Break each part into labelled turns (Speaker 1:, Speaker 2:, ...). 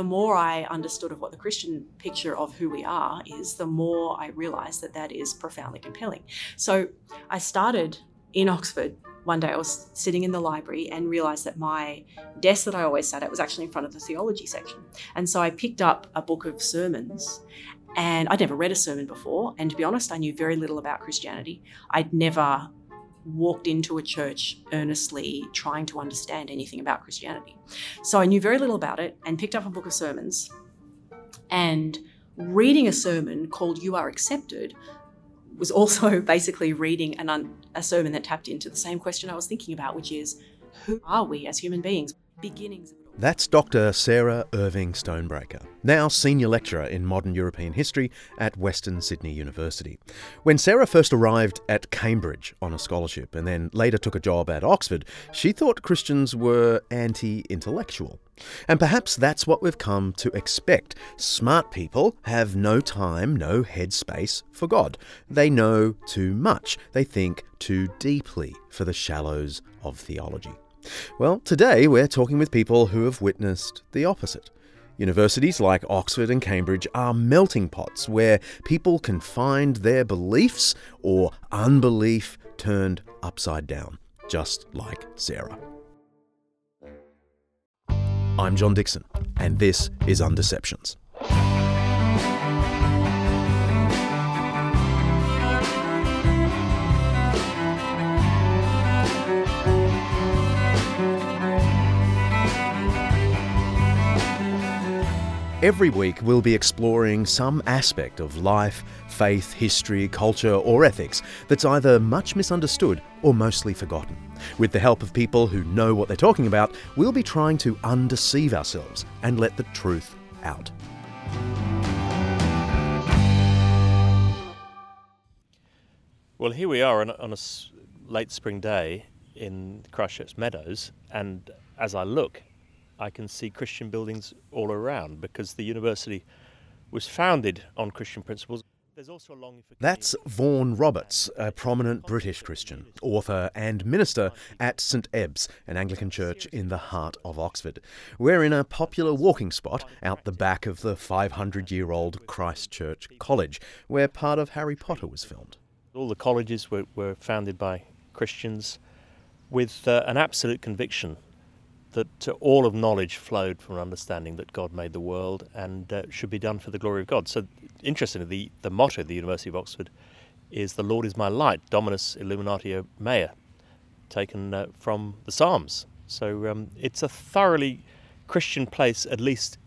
Speaker 1: The more I understood of what the Christian picture of who we are is, the more I realized that that is profoundly compelling. So I started in Oxford. One day I was sitting in the library and realized that my desk that I always sat at was actually in front of the theology section. And so I picked up a book of sermons and I'd never read a sermon before. And to be honest, I knew very little about Christianity. I'd never walked into a church earnestly trying to understand anything about Christianity. So I knew very little about it and picked up a book of sermons. And reading a sermon called You Are Accepted was also basically reading an un- a sermon that tapped into the same question I was thinking about, which is who are we as human beings? Beginnings
Speaker 2: that's Dr. Sarah Irving Stonebraker, now Senior Lecturer in Modern European History at Western Sydney University. When Sarah first arrived at Cambridge on a scholarship and then later took a job at Oxford, she thought Christians were anti intellectual. And perhaps that's what we've come to expect. Smart people have no time, no headspace for God. They know too much, they think too deeply for the shallows of theology. Well, today we're talking with people who have witnessed the opposite. Universities like Oxford and Cambridge are melting pots where people can find their beliefs or unbelief turned upside down, just like Sarah. I'm John Dickson, and this is Undeceptions. Every week, we'll be exploring some aspect of life, faith, history, culture, or ethics that's either much misunderstood or mostly forgotten. With the help of people who know what they're talking about, we'll be trying to undeceive ourselves and let the truth out.
Speaker 3: Well, here we are on a, late spring day in Christ Church Meadows, and as I look, I can see Christian buildings all around because the university was founded on Christian principles.
Speaker 2: That's Vaughan Roberts, a prominent British Christian, author and minister at St Ebbe's, an Anglican church in the heart of Oxford. We're in a popular walking spot out the back of the 500 year old Christ Church College, where part of Harry Potter was filmed.
Speaker 3: All the colleges were, were founded by Christians with uh, an absolute conviction that uh, all of knowledge flowed from an understanding that God made the world and uh, should be done for the glory of God. So, interestingly, the, the motto of the University of Oxford is "The Lord is my light, Dominus illuminatio mea," taken uh, from the Psalms. So, um, it's a thoroughly Christian place, at least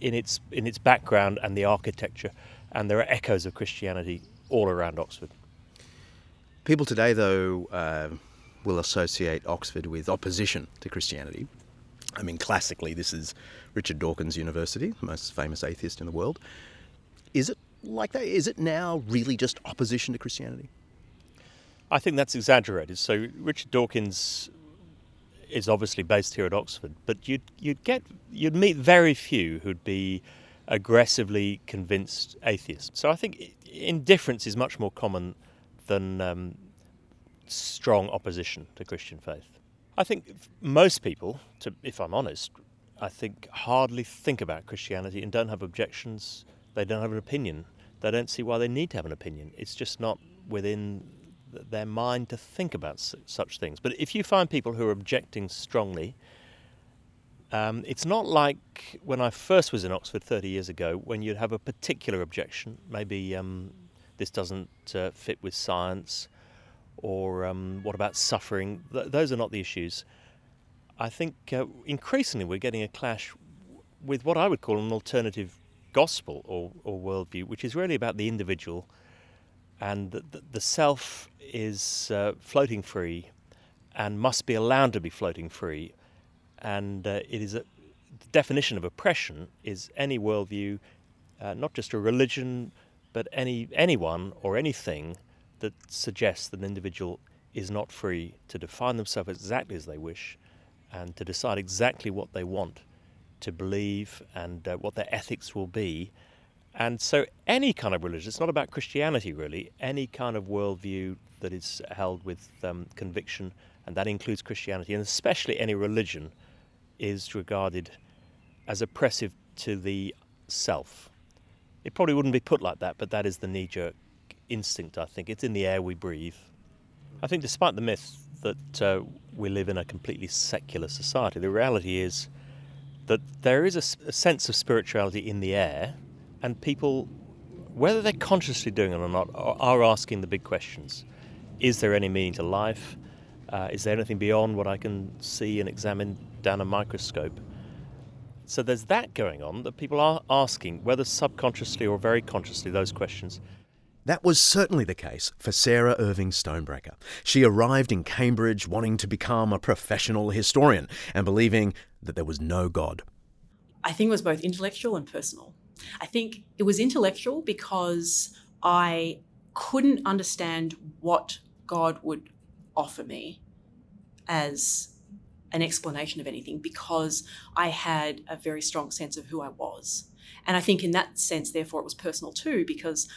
Speaker 3: in its in its background and the architecture, and there are echoes of Christianity all around Oxford.
Speaker 2: People today, though. Uh, will associate Oxford with opposition to Christianity. I mean, classically, this is Richard Dawkins University, the most famous atheist in the world. is it like that? Is it now really just opposition to Christianity?
Speaker 3: I think that's exaggerated. So Richard Dawkins is obviously based here at Oxford, but you'd you'd get you'd meet very few who'd be aggressively convinced atheists. So I think indifference is much more common than um, strong opposition to Christian faith. I think most people, to, if I'm honest, I think hardly think about Christianity and don't have objections. They don't have an opinion. They don't see why they need to have an opinion. It's just not within their mind to think about such things. But if you find people who are objecting strongly, um, it's not like when I first was in Oxford 30 years ago, when you'd have a particular objection. Maybe um, this doesn't uh, fit with science, or um, what about suffering? Th- those are not the issues. I think uh, increasingly we're getting a clash with what I would call an alternative gospel or, or worldview, which is really about the individual and the, the self is uh, floating free and must be allowed to be floating free. And uh, it is a, the definition of oppression is any worldview, uh, not just a religion, but any anyone or anything that suggests that an individual is not free to define themselves exactly as they wish and to decide exactly what they want to believe and uh, what their ethics will be and so, any kind of religion, it's not about Christianity really, any kind of worldview that is held with um, conviction, and that includes Christianity, and especially any religion, is regarded as oppressive to the self. It probably wouldn't be put like that, but that is the knee jerk instinct, I think. It's in the air we breathe. I think, despite the myth that uh, we live in a completely secular society, the reality is that there is a, a sense of spirituality in the air and people, whether they're consciously doing it or not, are asking the big questions. Is there any meaning to life? Uh, is there anything beyond what I can see and examine down a microscope? So there's that going on that people are asking, whether subconsciously or very consciously, those questions.
Speaker 2: That was certainly the case for Sarah Irving Stonebraker. She arrived in Cambridge wanting to become a professional historian and believing that there was no God.
Speaker 1: I think it was both intellectual and personal. I think it was intellectual because I couldn't understand what God would offer me as an explanation of anything because I had a very strong sense of who I was. And I think in that sense, therefore, it was personal too, because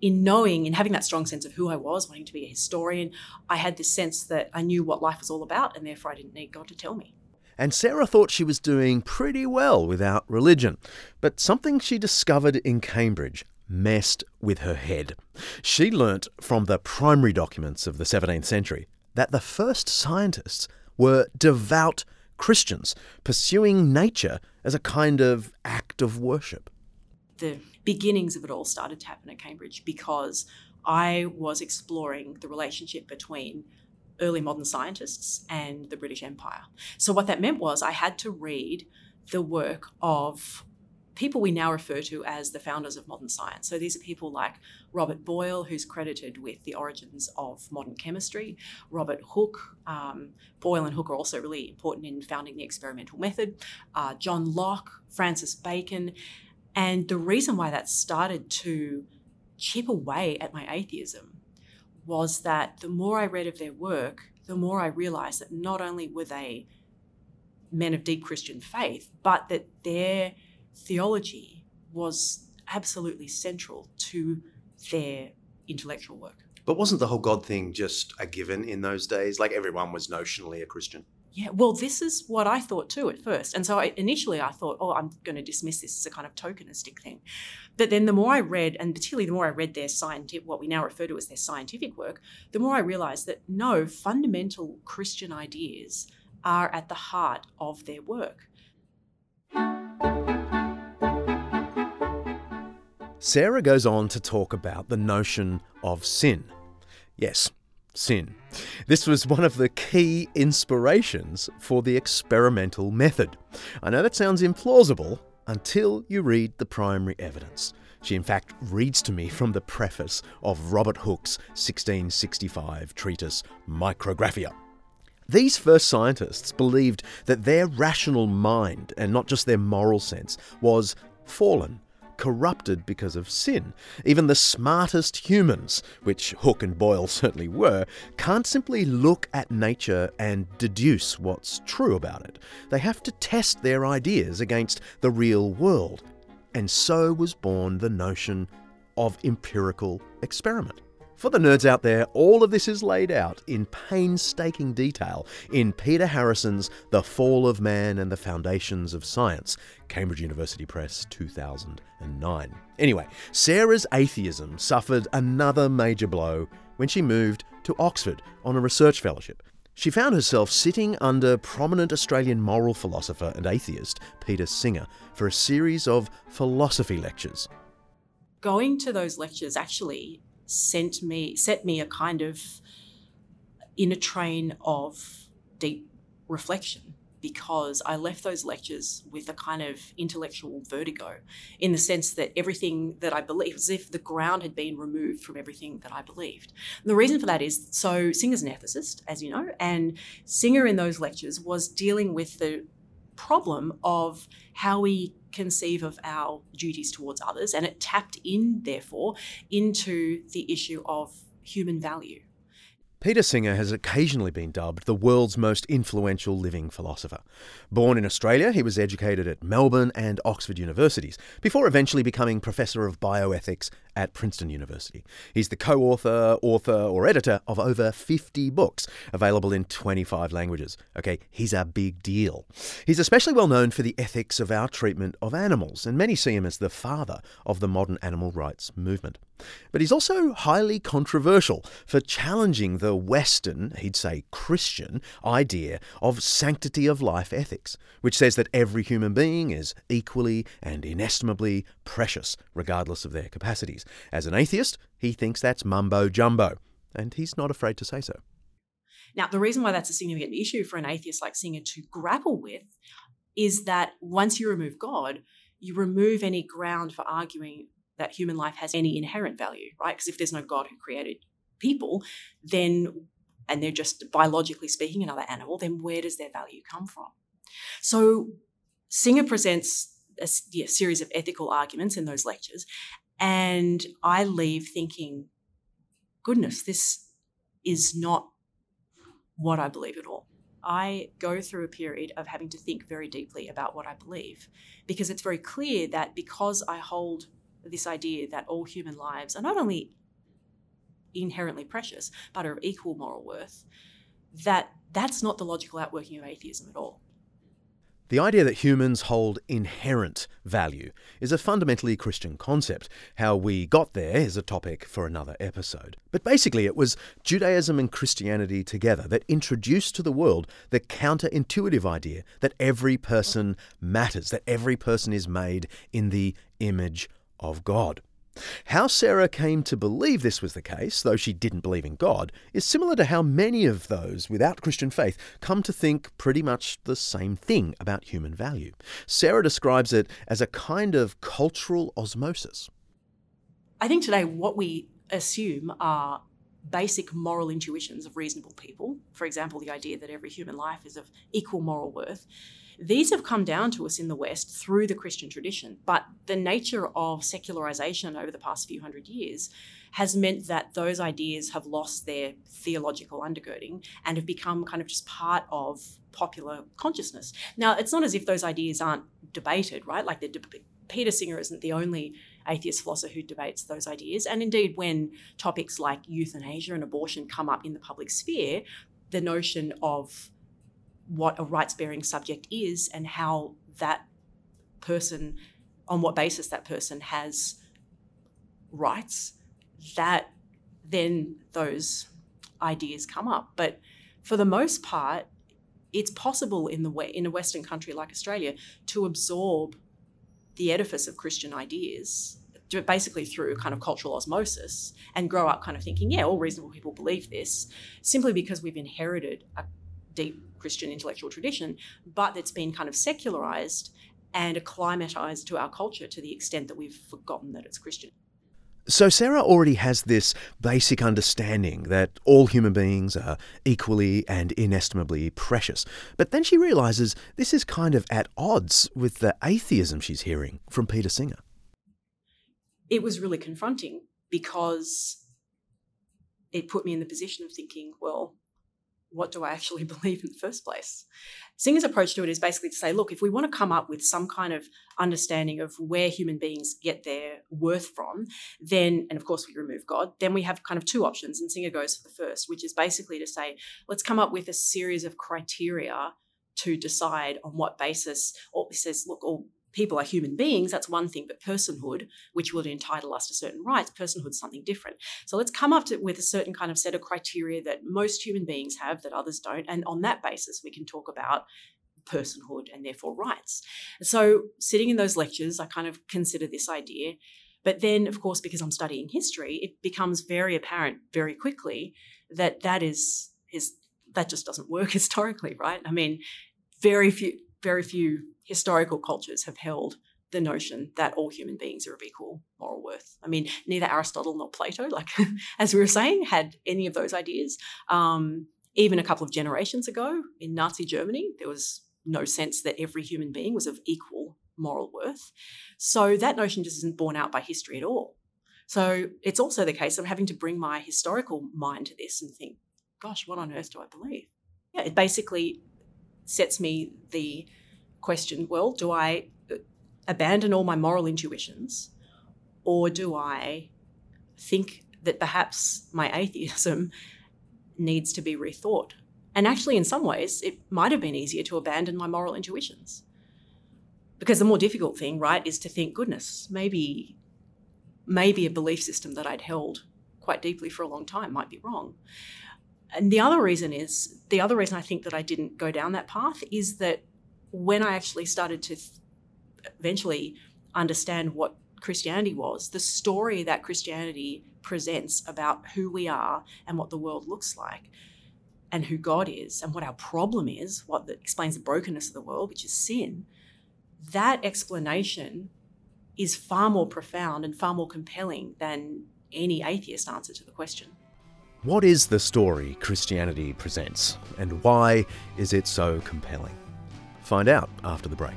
Speaker 1: in knowing and having that strong sense of who I was, wanting to be a historian, I had this sense that I knew what life was all about, and therefore I didn't need God to tell me
Speaker 2: and Sarah thought she was doing pretty well without religion. But something she discovered in Cambridge messed with her head. She learnt from the primary documents of the 17th century that the first scientists were devout Christians, pursuing nature as a kind of act of worship.
Speaker 1: The beginnings of it all started to happen at Cambridge because I was exploring the relationship between early modern scientists and the British Empire. So, what that meant was I had to read the work of people we now refer to as the founders of modern science. So these are people like Robert Boyle, who's credited with the origins of modern chemistry, Robert Hooke. Um, Boyle and Hooke are also really important in founding the experimental method, uh, John Locke, Francis Bacon. And the reason why that started to chip away at my atheism was that the more I read of their work, the more I realized that not only were they men of deep Christian faith, but that their theology was absolutely central to their intellectual work.
Speaker 4: But wasn't the whole God thing just a given in those days? Like everyone was notionally a Christian.
Speaker 1: Yeah, well, this is what I thought too at first. And so I, initially I thought, oh, I'm going to dismiss this as a kind of tokenistic thing. But then the more I read, and particularly the more I read their scientific, what we now refer to as their scientific work, the more I realized that no, fundamental Christian ideas are at the heart of their work.
Speaker 2: Sarah goes on to talk about the notion of sin. Yes, sin. This was one of the key inspirations for the experimental method. I know that sounds implausible until you read the primary evidence. She, in fact, reads to me from the preface of Robert Hooke's 1665 treatise Micrographia. These first scientists believed that their rational mind, and not just their moral sense, was fallen, corrupted because of sin. Even the smartest humans, which Hooke and Boyle certainly were, can't simply look at nature and deduce what's true about it. They have to test their ideas against the real world. And so was born the notion of empirical experiment. For the nerds out there, all of this is laid out in painstaking detail in Peter Harrison's The Fall of Man and the Foundations of Science, Cambridge University Press, 2009. Anyway, Sarah's atheism suffered another major blow when she moved to Oxford on a research fellowship. She found herself sitting under prominent Australian moral philosopher and atheist Peter Singer for a series of philosophy lectures.
Speaker 1: Going to those lectures actually sent me set me a kind of in a train of deep reflection because I left those lectures with a kind of intellectual vertigo in the sense that everything that I believed, as if the ground had been removed from everything that I believed. And the reason for that is so Singer's an ethicist, as you know, and Singer in those lectures was dealing with the problem of how we conceive of our duties towards others, and it tapped in, therefore, into the issue of human value.
Speaker 2: Peter Singer has occasionally been dubbed the world's most influential living philosopher. Born in Australia, he was educated at Melbourne and Oxford universities before eventually becoming Professor of Bioethics at Princeton University. He's the co author, author, or editor of over 50 books available in 25 languages. Okay, he's a big deal. He's especially well known for the ethics of our treatment of animals, and many see him as the father of the modern animal rights movement. But he's also highly controversial for challenging the Western, he'd say Christian, idea of sanctity of life ethics, which says that every human being is equally and inestimably precious, regardless of their capacities. As an atheist, he thinks that's mumbo jumbo, and he's not afraid to say so.
Speaker 1: Now, the reason why that's a significant issue for an atheist like Singer to grapple with is that once you remove God, you remove any ground for arguing that human life has any inherent value, right? Because if there's no God who created people, then, and they're just biologically speaking another animal, then where does their value come from? So Singer presents a series of ethical arguments in those lectures, and I leave thinking, goodness, this is not what I believe at all. I go through a period of having to think very deeply about what I believe because it's very clear that because I hold this idea that all human lives are not only inherently precious but are of equal moral worth, that that's not the logical outworking of atheism at all.
Speaker 2: The idea that humans hold inherent value is a fundamentally Christian concept. How we got there is a topic for another episode. But basically, it was Judaism and Christianity together that introduced to the world the counterintuitive idea that every person matters, that every person is made in the image of God. How Sarah came to believe this was the case, though she didn't believe in God, is similar to how many of those without Christian faith come to think pretty much the same thing about human value. Sarah describes it as a kind of cultural osmosis.
Speaker 1: I think today what we assume are basic moral intuitions of reasonable people, for example, the idea that every human life is of equal moral worth, these have come down to us in the West through the Christian tradition, but the nature of secularization over the past few hundred years has meant that those ideas have lost their theological undergirding and have become kind of just part of popular consciousness. Now, it's not as if those ideas aren't debated, right? Like de- Peter Singer isn't the only atheist philosopher who debates those ideas. And indeed, when topics like euthanasia and abortion come up in the public sphere, the notion of what a rights bearing subject is and how that person, on what basis that person has rights, that then those ideas come up. But for the most part, it's possible in the way in a Western country like Australia to absorb the edifice of Christian ideas basically through kind of cultural osmosis and grow up kind of thinking, yeah, all reasonable people believe this, simply because we've inherited a deep Christian intellectual tradition, but it's been kind of secularized and acclimatized to our culture to the extent that we've forgotten that it's Christian.
Speaker 2: So, Sarah already has this basic understanding that all human beings are equally and inestimably precious. But then she realizes this is kind of at odds with the atheism she's hearing from Peter Singer.
Speaker 1: it was really confronting because it put me in the position of thinking, well, what do I actually believe in the first place? Singer's approach to it is basically to say, look, if we want to come up with some kind of understanding of where human beings get their worth from, then, and of course we remove God, then we have kind of two options. And Singer goes for the first, which is basically to say, let's come up with a series of criteria to decide on what basis, or he says, look, all people are human beings, that's one thing, but personhood, which would entitle us to certain rights, personhood is something different. So let's come up to, with a certain kind of set of criteria that most human beings have that others don't. And on that basis, we can talk about personhood and therefore rights. So sitting in those lectures, I kind of consider this idea. But then, of course, because I'm studying history, it becomes very apparent very quickly that that is, is that just doesn't work historically, right? I mean, very few very few historical cultures have held the notion that all human beings are of equal moral worth. I mean, neither Aristotle nor Plato, like as we were saying, had any of those ideas. Um, even a couple of generations ago in Nazi Germany, there was no sense that every human being was of equal moral worth. So that notion just isn't borne out by history at all. So it's also the case of having to bring my historical mind to this and think, gosh, what on earth do I believe? Yeah, it basically sets me the question well, do I abandon all my moral intuitions or do I think that perhaps my atheism needs to be rethought? And actually, in some ways, it might have been easier to abandon my moral intuitions. Because the more difficult thing, right, is to think, goodness, maybe, maybe a belief system that I'd held quite deeply for a long time might be wrong. And the other reason is the other reason I think that I didn't go down that path is that when I actually started to th- eventually understand what Christianity was, the story that Christianity presents about who we are and what the world looks like, and who God is, and what our problem is, what the, explains the brokenness of the world, which is sin, that explanation is far more profound and far more compelling than any atheist answer to the question.
Speaker 2: What is the story Christianity presents, and why is it so compelling? Find out after the break.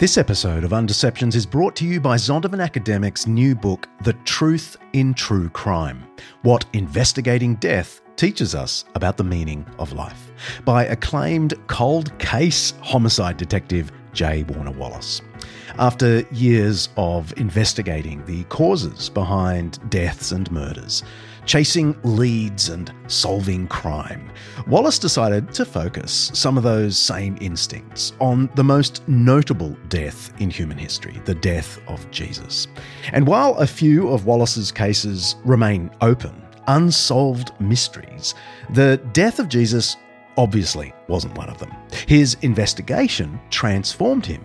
Speaker 2: This episode of Undeceptions is brought to you by Zondervan Academic's new book, The Truth in True Crime What Investigating Death teaches us about the meaning of life, by acclaimed cold case homicide detective J. Warner Wallace. After years of investigating the causes behind deaths and murders, chasing leads and solving crime, Wallace decided to focus some of those same instincts on the most notable death in human history, the death of Jesus. And while a few of Wallace's cases remain open, unsolved mysteries, the death of Jesus obviously wasn't one of them. His investigation transformed him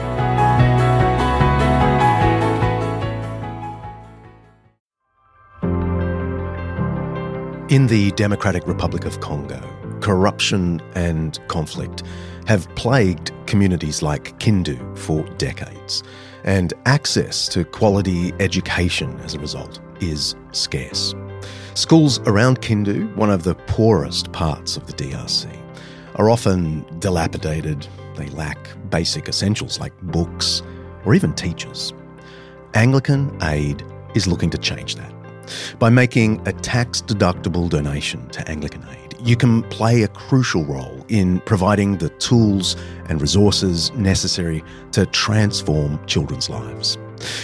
Speaker 2: In the Democratic Republic of Congo, corruption and conflict have plagued communities like Kindu for decades and access to quality education as a result is scarce. Schools around Kindu, one of the poorest parts of the DRC, are often dilapidated, they lack basic essentials like books or even teachers. Anglican Aid is looking to change that. By making a tax deductible donation to Anglican Aid, you can play a crucial role in providing the tools and resources necessary to transform children's lives.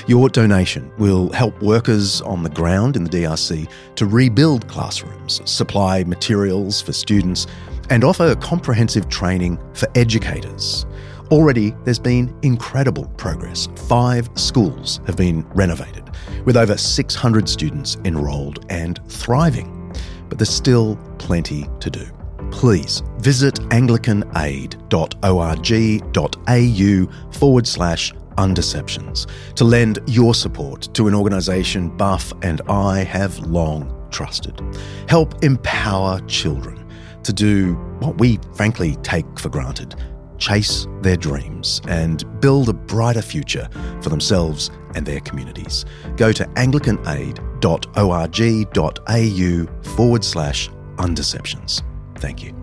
Speaker 2: Your donation will help workers on the ground in the DRC to rebuild classrooms, supply materials for students, and offer comprehensive training for educators. Already, there's been incredible progress. Five schools have been renovated, with over 600 students enrolled and thriving. But there's still plenty to do. Please visit anglicanaid.org.au forward slash undeceptions to lend your support to an organisation Buff and I have long trusted. Help empower children to do what we frankly take for granted chase their dreams and build a brighter future for themselves and their communities. Go to anglicanaid.org.au forward slash undeceptions. Thank you.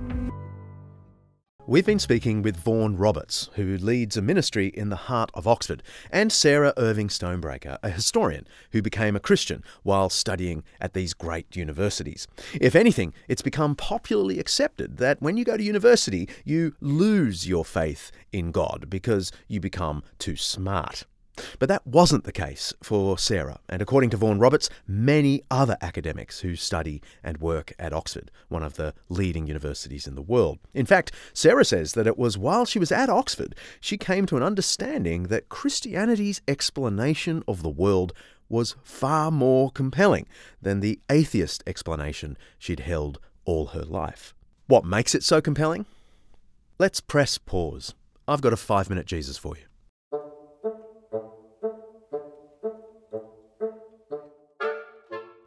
Speaker 2: We've been speaking with Vaughan Roberts, who leads a ministry in the heart of Oxford, and Sarah Irving Stonebraker, a historian who became a Christian while studying at these great universities. If anything, it's become popularly accepted that when you go to university, you lose your faith in God because you become too smart. But that wasn't the case for Sarah, and according to Vaughan Roberts, many other academics who study and work at Oxford, one of the leading universities in the world. In fact, Sarah says that it was while she was at Oxford she came to an understanding that Christianity's explanation of the world was far more compelling than the atheist explanation she'd held all her life. What makes it so compelling? Let's press pause. I've got a five minute Jesus for you.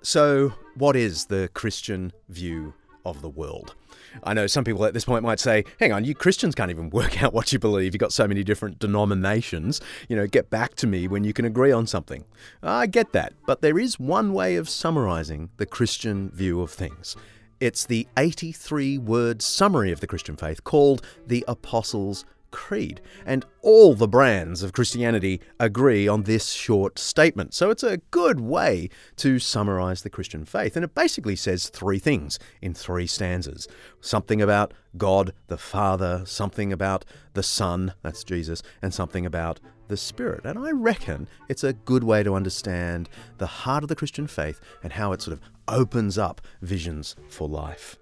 Speaker 2: So, what is the Christian view of the world? I know some people at this point might say, hang on, you Christians can't even work out what you believe. You've got so many different denominations. You know, get back to me when you can agree on something. I get that, but there is one way of summarizing the Christian view of things. It's the 83 word summary of the Christian faith called the Apostles' Creed. And all the brands of Christianity agree on this short statement. So it's a good way to summarize the Christian faith. And it basically says three things in three stanzas something about God the Father, something about the Son, that's Jesus, and something about the Spirit. And I reckon it's a good way to understand the heart of the Christian faith and how it sort of opens up visions for life.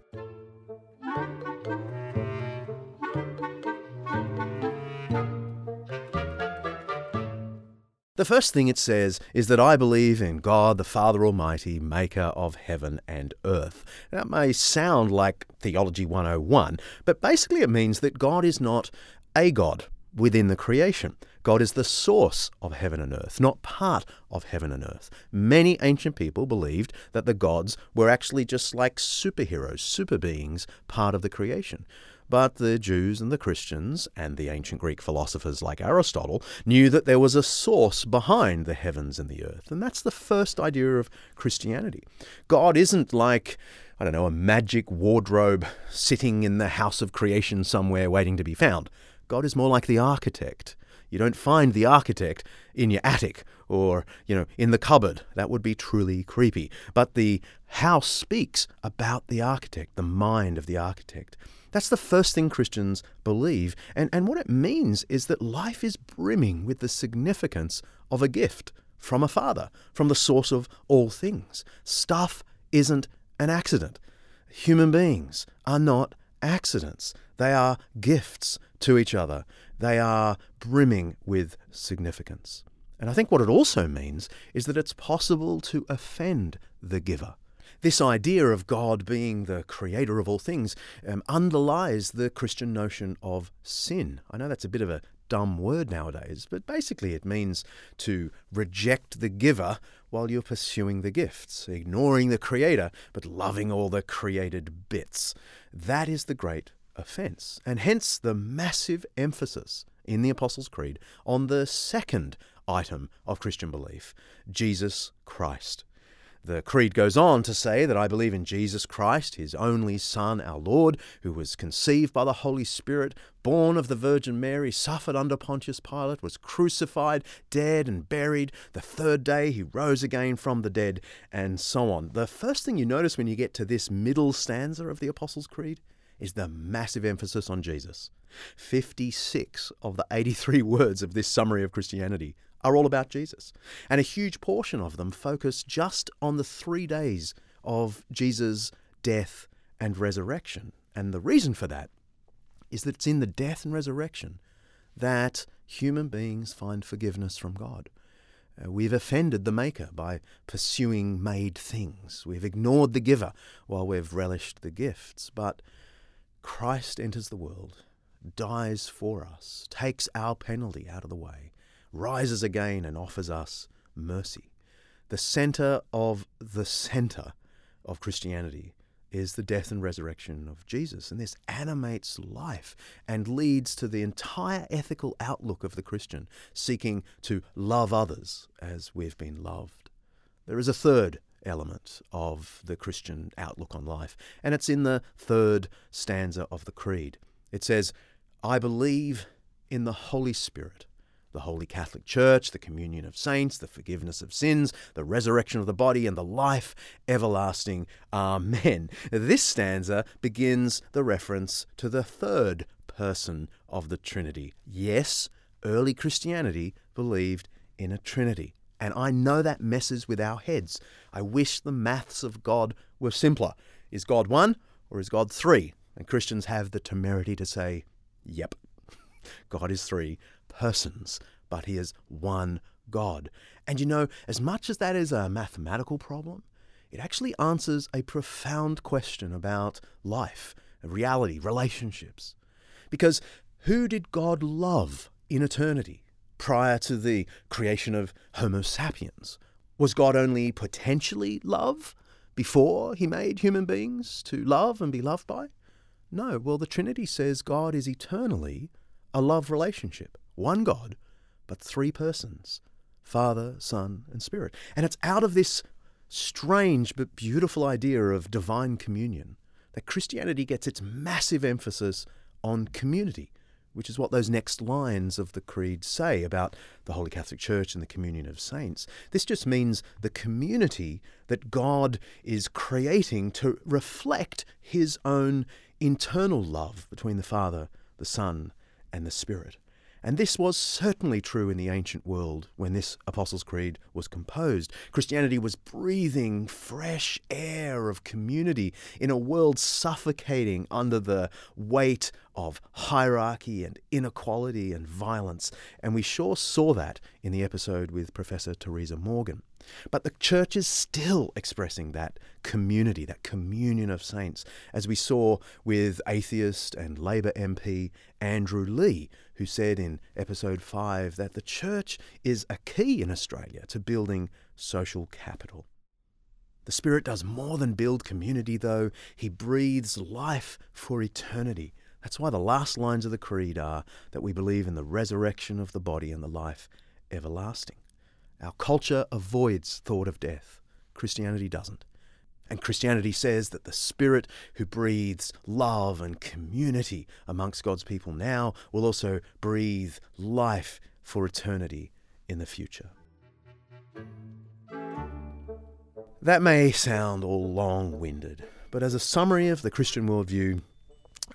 Speaker 2: The first thing it says is that I believe in God the Father Almighty, maker of heaven and earth. That may sound like Theology 101, but basically it means that God is not a God within the creation. God is the source of heaven and earth, not part of heaven and earth. Many ancient people believed that the gods were actually just like superheroes, super beings, part of the creation. But the Jews and the Christians, and the ancient Greek philosophers like Aristotle, knew that there was a source behind the heavens and the earth. And that's the first idea of Christianity. God isn't like, I don't know, a magic wardrobe sitting in the house of creation somewhere waiting to be found. God is more like the architect. You don't find the architect in your attic or, you know, in the cupboard. That would be truly creepy. But the house speaks about the architect, the mind of the architect. That's the first thing Christians believe. And, and what it means is that life is brimming with the significance of a gift from a father, from the source of all things. Stuff isn't an accident. Human beings are not accidents. They are gifts to each other. They are brimming with significance. And I think what it also means is that it's possible to offend the giver. This idea of God being the creator of all things um, underlies the Christian notion of sin. I know that's a bit of a dumb word nowadays, but basically it means to reject the giver while you're pursuing the gifts, ignoring the creator, but loving all the created bits. That is the great offense, and hence the massive emphasis in the Apostles' Creed on the second item of Christian belief Jesus Christ. The Creed goes on to say that I believe in Jesus Christ, his only Son, our Lord, who was conceived by the Holy Spirit, born of the Virgin Mary, suffered under Pontius Pilate, was crucified, dead, and buried. The third day he rose again from the dead, and so on. The first thing you notice when you get to this middle stanza of the Apostles' Creed is the massive emphasis on Jesus. 56 of the 83 words of this summary of Christianity are all about Jesus. And a huge portion of them focus just on the three days of Jesus' death and resurrection. And the reason for that is that it's in the death and resurrection that human beings find forgiveness from God. Uh, we've offended the Maker by pursuing made things. We've ignored the giver while we've relished the gifts. But Christ enters the world, dies for us, takes our penalty out of the way, rises again, and offers us mercy. The center of the center of Christianity is the death and resurrection of Jesus. And this animates life and leads to the entire ethical outlook of the Christian, seeking to love others as we've been loved. There is a third element of the Christian outlook on life, and it's in the third stanza of the Creed. It says, I believe in the Holy Spirit the Holy Catholic Church, the communion of saints, the forgiveness of sins, the resurrection of the body, and the life everlasting. Amen. This stanza begins the reference to the third person of the Trinity. Yes, early Christianity believed in a Trinity. And I know that messes with our heads. I wish the maths of God were simpler. Is God one or is God three? And Christians have the temerity to say, yep, God is three persons, but he is one God. And you know, as much as that is a mathematical problem, it actually answers a profound question about life, reality, relationships. Because who did God love in eternity prior to the creation of Homo sapiens? Was God only potentially love before he made human beings to love and be loved by? No, well, the Trinity says God is eternally a love relationship one God, but three persons Father, Son, and Spirit. And it's out of this strange but beautiful idea of divine communion that Christianity gets its massive emphasis on community, which is what those next lines of the Creed say about the Holy Catholic Church and the communion of saints. This just means the community that God is creating to reflect his own internal love between the Father, the Son, and the Spirit. And this was certainly true in the ancient world when this Apostles' Creed was composed. Christianity was breathing fresh air of community in a world suffocating under the weight of hierarchy and inequality and violence. And we sure saw that in the episode with Professor Teresa Morgan. But the church is still expressing that community, that communion of saints, as we saw with atheist and Labour MP Andrew Leigh, who said in episode 5 that the church is a key in Australia to building social capital. The Spirit does more than build community, though. He breathes life for eternity. That's why the last lines of the Creed are that we believe in the resurrection of the body and the life everlasting. Our culture avoids thought of death. Christianity doesn't. And Christianity says that the Spirit who breathes love and community amongst God's people now will also breathe life for eternity in the future. That may sound all long winded, but as a summary of the Christian worldview,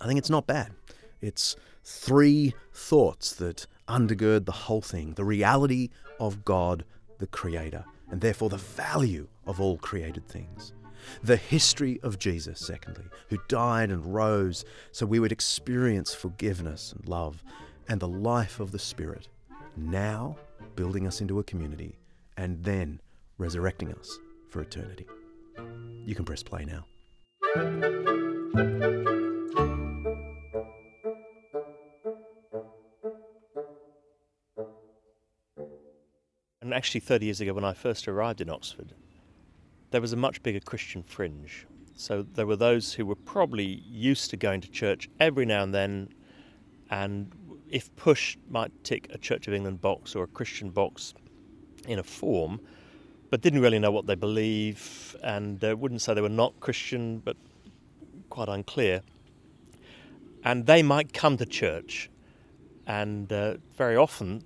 Speaker 2: I think it's not bad. It's three thoughts that undergird the whole thing the reality of God the Creator, and therefore the value of all created things. The history of Jesus, secondly, who died and rose so we would experience forgiveness and love, and the life of the Spirit, now building us into a community, and then resurrecting us for eternity. You can press play now.
Speaker 3: And actually, 30 years ago, when I first arrived in Oxford, there was a much bigger Christian fringe. So there were those who were probably used to going to church every now and then, and if pushed, might tick a Church of England box or a Christian box in a form, but didn't really know what they believe and uh, wouldn't say they were not Christian, but quite unclear. And they might come to church, and uh, very often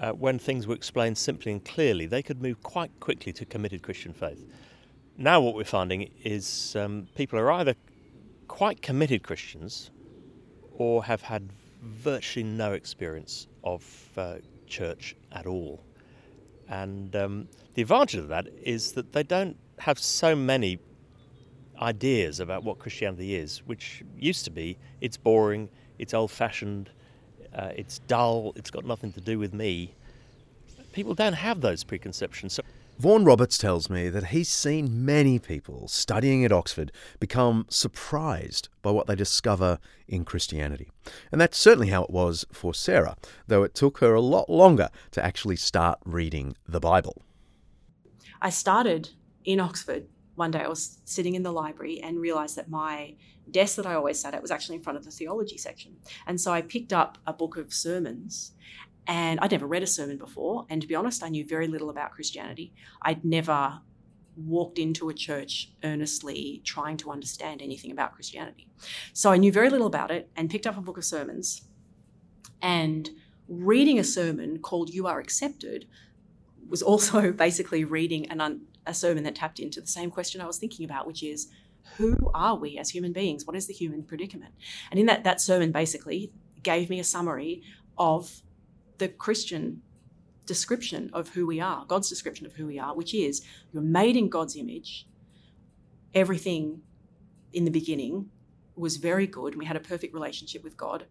Speaker 3: uh, when things were explained simply and clearly, they could move quite quickly to committed Christian faith. Now, what we're finding is um, people are either quite committed Christians or have had virtually no experience of uh, church at all. And um, the advantage of that is that they don't have so many ideas about what Christianity is, which used to be it's boring, it's old fashioned, uh, it's dull, it's got nothing to do with me. People don't have those preconceptions. So
Speaker 2: Vaughan Roberts tells me that he's seen many people studying at Oxford become surprised by what they discover in Christianity. And that's certainly how it was for Sarah, though it took her a lot longer to actually start reading the Bible.
Speaker 1: I started in Oxford. One day I was sitting in the library and realized that my desk that I always sat at was actually in front of the theology section. And so I picked up a book of sermons and I'd never read a sermon before. And to be honest, I knew very little about Christianity. I'd never walked into a church earnestly trying to understand anything about Christianity. So I knew very little about it and picked up a book of sermons. And reading a sermon called You Are Accepted was also basically reading an un- a sermon that tapped into the same question I was thinking about, which is who are we as human beings? What is the human predicament? And in that, that sermon basically gave me a summary of the Christian description of who we are, God's description of who we are, which is you're made in God's image. Everything in the beginning was very good. We had a perfect relationship with God,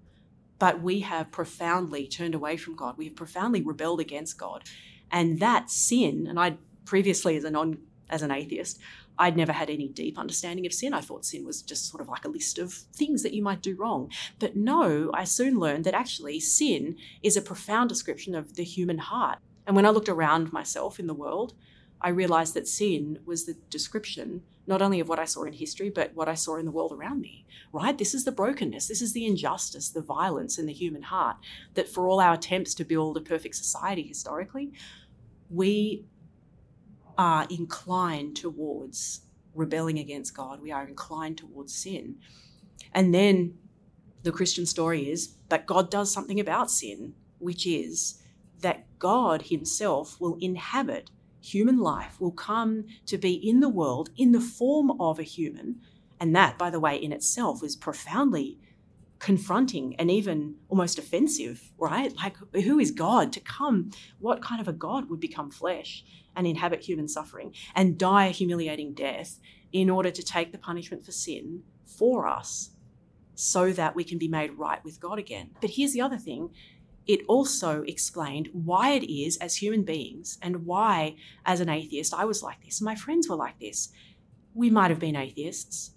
Speaker 1: but we have profoundly turned away from God. We have profoundly rebelled against God. And that sin, and I previously as a non as an atheist, I'd never had any deep understanding of sin. I thought sin was just sort of like a list of things that you might do wrong. But no, I soon learned that actually sin is a profound description of the human heart. And when I looked around myself in the world, I realized that sin was the description not only of what I saw in history, but what I saw in the world around me, right? This is the brokenness, this is the injustice, the violence in the human heart. That for all our attempts to build a perfect society historically, we are inclined towards rebelling against God. We are inclined towards sin. And then the Christian story is, that God does something about sin, which is that God Himself will inhabit human life, will come to be in the world in the form of a human. And that, by the way, in itself is profoundly confronting and even almost offensive, right? Like, who is God to come? What kind of a God would become flesh? And inhabit human suffering and die a humiliating death in order to take the punishment for sin for us so that we can be made right with God again. But here's the other thing it also explained why it is as human beings and why, as an atheist, I was like this and my friends were like this. We might have been atheists,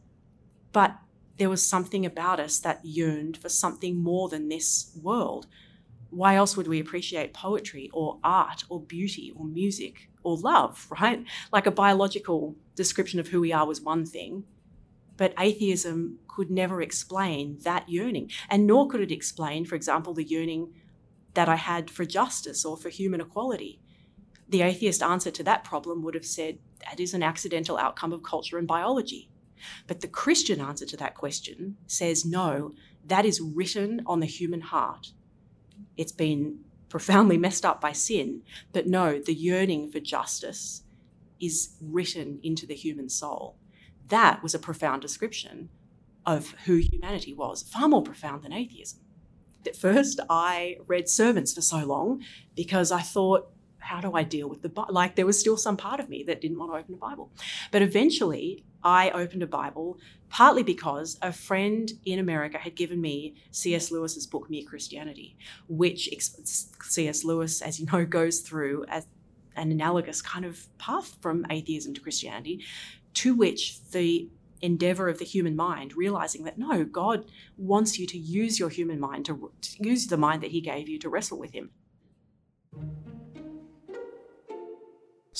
Speaker 1: but there was something about us that yearned for something more than this world. Why else would we appreciate poetry or art or beauty or music or love, right? Like a biological description of who we are was one thing, but atheism could never explain that yearning. And nor could it explain, for example, the yearning that I had for justice or for human equality. The atheist answer to that problem would have said that is an accidental outcome of culture and biology. But the Christian answer to that question says no, that is written on the human heart. It's been profoundly messed up by sin. But no, the yearning for justice is written into the human soul. That was a profound description of who humanity was, far more profound than atheism. At first, I read sermons for so long because I thought, how do I deal with the Bible? Like, there was still some part of me that didn't want to open a Bible. But eventually, I opened a Bible partly because a friend in America had given me C.S. Lewis's book Mere Christianity, which C.S. Lewis, as you know, goes through as an analogous kind of path from atheism to Christianity, to which the endeavor of the human mind, realizing that no, God wants you to use your human mind to, to use the mind that He gave you to wrestle with Him.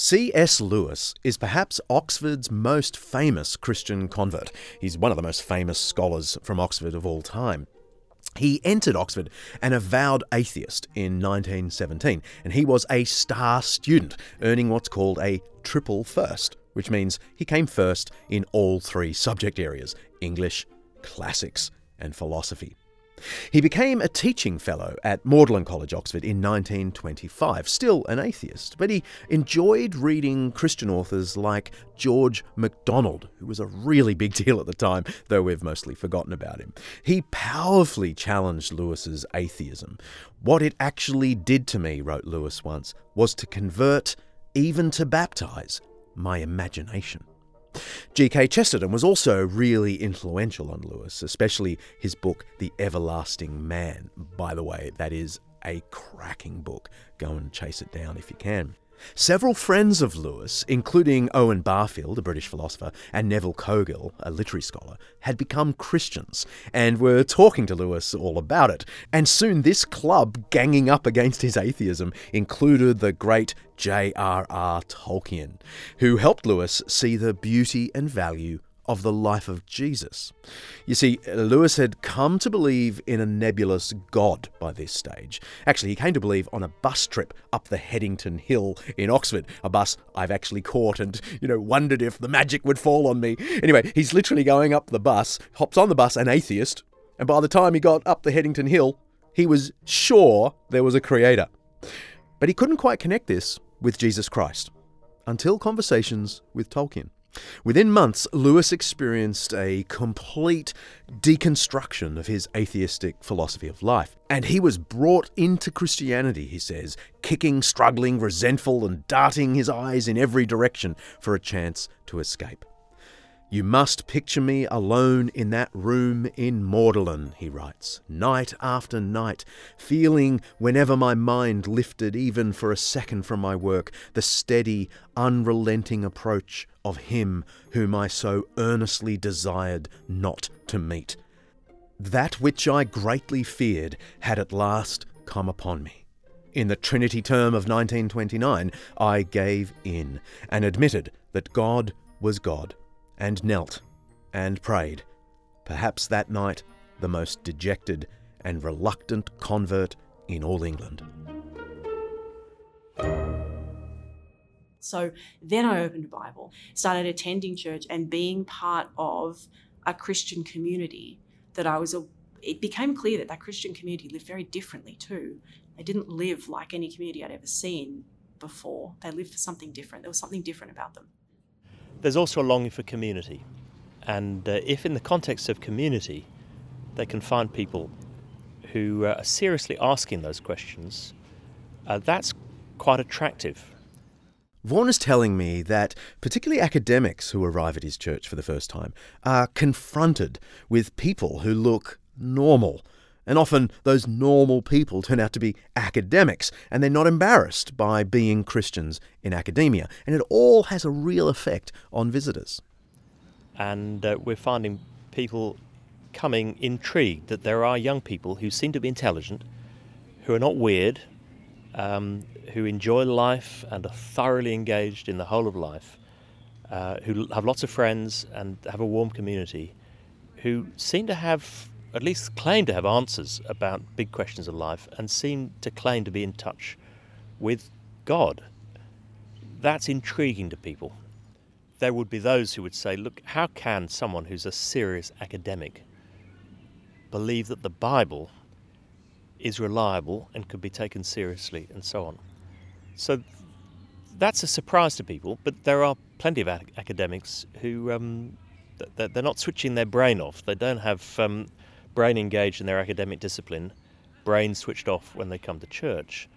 Speaker 2: C.S. Lewis is perhaps Oxford's most famous Christian convert. He's one of the most famous scholars from Oxford of all time. He entered Oxford an avowed atheist in 1917, and he was a star student, earning what's called a triple first, which means he came first in all three subject areas English, classics, and philosophy. He became a teaching fellow at Magdalen College, Oxford, in 1925, still an atheist, but he enjoyed reading Christian authors like George MacDonald, who was a really big deal at the time, though we've mostly forgotten about him. He powerfully challenged Lewis's atheism. What it actually did to me, wrote Lewis once, was to convert, even to baptize, my imagination. G.K. Chesterton was also really influential on Lewis, especially his book, The Everlasting Man. By the way, that is a cracking book. Go and chase it down if you can. Several friends of Lewis, including Owen Barfield, a British philosopher, and Neville Coghill, a literary scholar, had become Christians and were talking to Lewis all about it. And soon this club ganging up against his atheism included the great J.R.R. Tolkien, who helped Lewis see the beauty and value of the life of Jesus. You see, Lewis had come to believe in a nebulous God by this stage. Actually, he came to believe on a bus trip up the Headington Hill in Oxford, a bus I've actually caught and, you know, wondered if the magic would fall on me. Anyway, he's literally going up the bus, hops on the bus, an atheist, and by the time he got up the Headington Hill, he was sure there was a creator. But he couldn't quite connect this with Jesus Christ until conversations with Tolkien. Within months, Lewis experienced a complete deconstruction of his atheistic philosophy of life. And he was brought into Christianity, he says, kicking, struggling, resentful, and darting his eyes in every direction for a chance to escape. You must picture me alone in that room in Magdalen, he writes, night after night, feeling whenever my mind lifted even for a second from my work the steady, unrelenting approach of him whom I so earnestly desired not to meet. That which I greatly feared had at last come upon me. In the Trinity term of 1929, I gave in and admitted that God was God and knelt and prayed, perhaps that night the most dejected and reluctant convert in all England.
Speaker 1: So then I opened a Bible, started attending church and being part of a Christian community that I was a it became clear that that Christian community lived very differently too. They didn't live like any community I'd ever seen before. They lived for something different. There was something different about them.
Speaker 3: There's also a longing for community. And uh, if, in the context of community, they can find people who uh, are seriously asking those questions, uh, that's quite attractive.
Speaker 2: Vaughan is telling me that particularly academics who arrive at his church for the first time are confronted with people who look normal and often those normal people turn out to be academics, and they're not embarrassed by being Christians in academia. And it all has a real effect on visitors.
Speaker 3: And uh, we're finding people coming intrigued that there are young people who seem to be intelligent, who are not weird, um, who enjoy life and are thoroughly engaged in the whole of life, uh, who have lots of friends and have a warm community, who seem to have at least claim to have answers about big questions of life and seem to claim to be in touch with God. That's intriguing to people. There would be those who would say, look, how can someone who's a serious academic believe that the Bible is reliable and could be taken seriously and so on? So that's a surprise to people, but there are plenty of academics who um, they're not switching their brain off. They don't have um, brain engaged in their academic discipline, brain switched off when they come to church,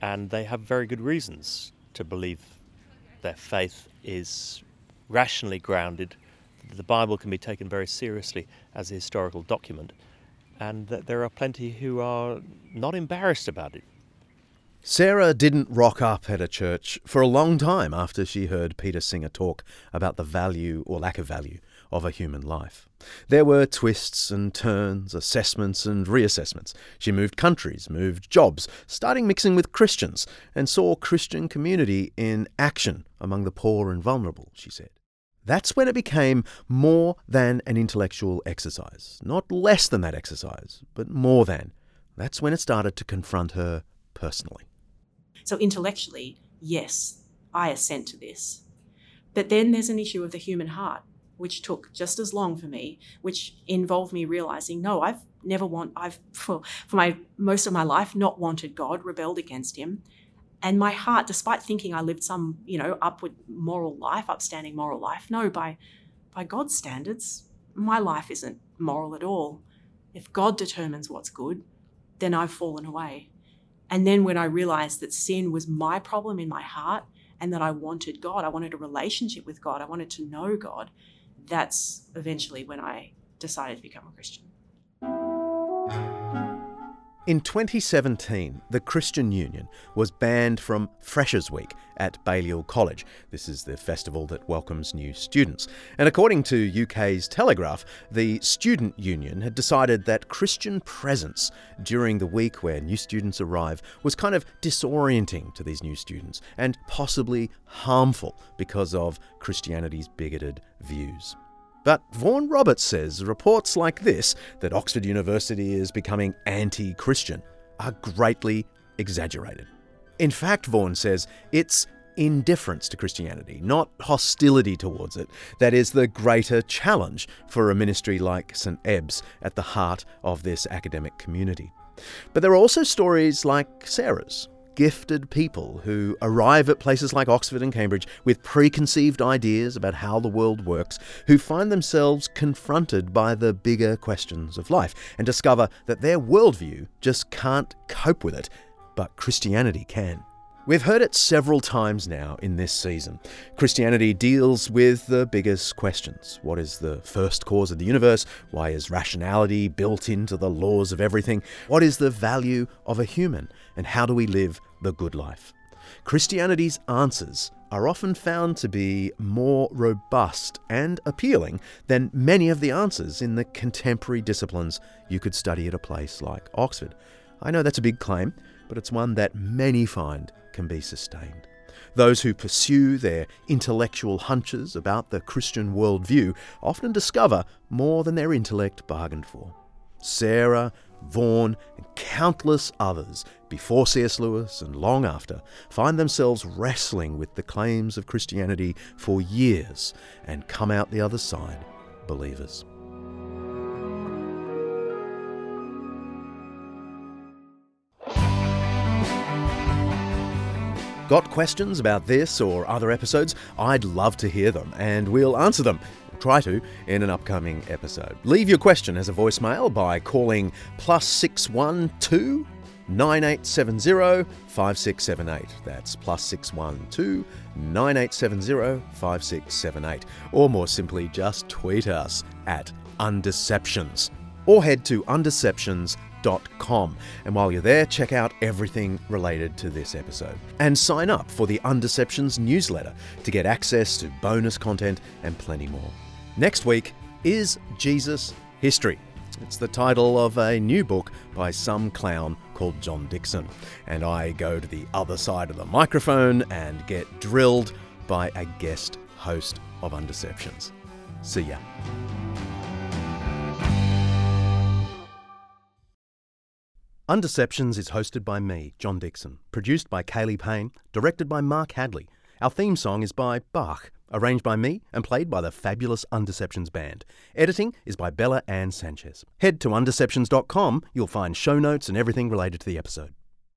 Speaker 3: and they have very good reasons to believe their faith is rationally grounded, the Bible can be taken very seriously as a historical document, and that there are plenty who are not embarrassed about it.
Speaker 2: Sarah didn't rock up at a church for a long time after she heard Peter Singer talk about the value or lack of value of a human life. There were twists and turns, assessments and reassessments. She moved countries, moved jobs, starting mixing with Christians, and saw Christian community in action among the poor and vulnerable, she said. That's when it became more than an intellectual exercise. Not less than that exercise, but more than. That's when it started to confront her personally.
Speaker 1: So, intellectually, yes, I assent to this. But then there's an issue of the human heart which took just as long for me, which involved me realizing, no, I've never want, I've for, for my most of my life not wanted God, rebelled against Him, and my heart, despite thinking I lived some, you know, upward moral life, upstanding moral life, no, by by God's standards, my life isn't moral at all. If God determines what's good, then I've fallen away. And then when I realized that sin was my problem in my heart and that I wanted God, I wanted a relationship with God, I wanted to know God, that's eventually when I decided to become a Christian.
Speaker 2: In 2017, the Christian Union was banned from Freshers Week at Balliol College. This is the festival that welcomes new students. And according to UK's Telegraph, the student union had decided that Christian presence during the week where new students arrive was kind of disorienting to these new students and possibly harmful because of Christianity's bigoted views. But Vaughan Roberts says reports like this, that Oxford University is becoming anti Christian, are greatly exaggerated. In fact, Vaughan says it's indifference to Christianity, not hostility towards it, that is the greater challenge for a ministry like St. Ebbe's at the heart of this academic community. But there are also stories like Sarah's, gifted people who arrive at places like Oxford and Cambridge with preconceived ideas about how the world works, who find themselves confronted by the bigger questions of life and discover that their worldview just can't cope with it, but Christianity can. We've heard it several times now in this season. Christianity deals with the biggest questions. What is the first cause of the universe? Why is rationality built into the laws of everything? What is the value of a human? And how do we live the good life? Christianity's answers are often found to be more robust and appealing than many of the answers in the contemporary disciplines you could study at a place like Oxford. I know that's a big claim, but it's one that many find can be sustained. Those who pursue their intellectual hunches about the Christian worldview often discover more than their intellect bargained for. Sarah, Vaughan, and countless others, before C.S. Lewis and long after, find themselves wrestling with the claims of Christianity for years and come out the other side believers. Got questions about this or other episodes? I'd love to hear them, and we'll answer them. Try to in an upcoming episode. Leave your question as a voicemail by calling plus six one two 9870 5678. That's plus 612 9870 5678. Or more simply, just tweet us at Undeceptions. Or head to undeceptions.com. And while you're there, check out everything related to this episode. And sign up for the Undeceptions newsletter to get access to bonus content and plenty more. Next week is Jesus History. It's the title of a new book by some clown called John Dickson. And I go to the other side of the microphone and get drilled by a guest host of Undeceptions. See ya. Undeceptions is hosted by me, John Dickson, produced by Kaylee Payne, directed by Mark Hadley. Our theme song is by Bach, arranged by me and played by the fabulous Undeceptions band. Editing is by Bella Ann Sanchez. Head to undeceptions.com, you'll find show notes and everything related to the episode.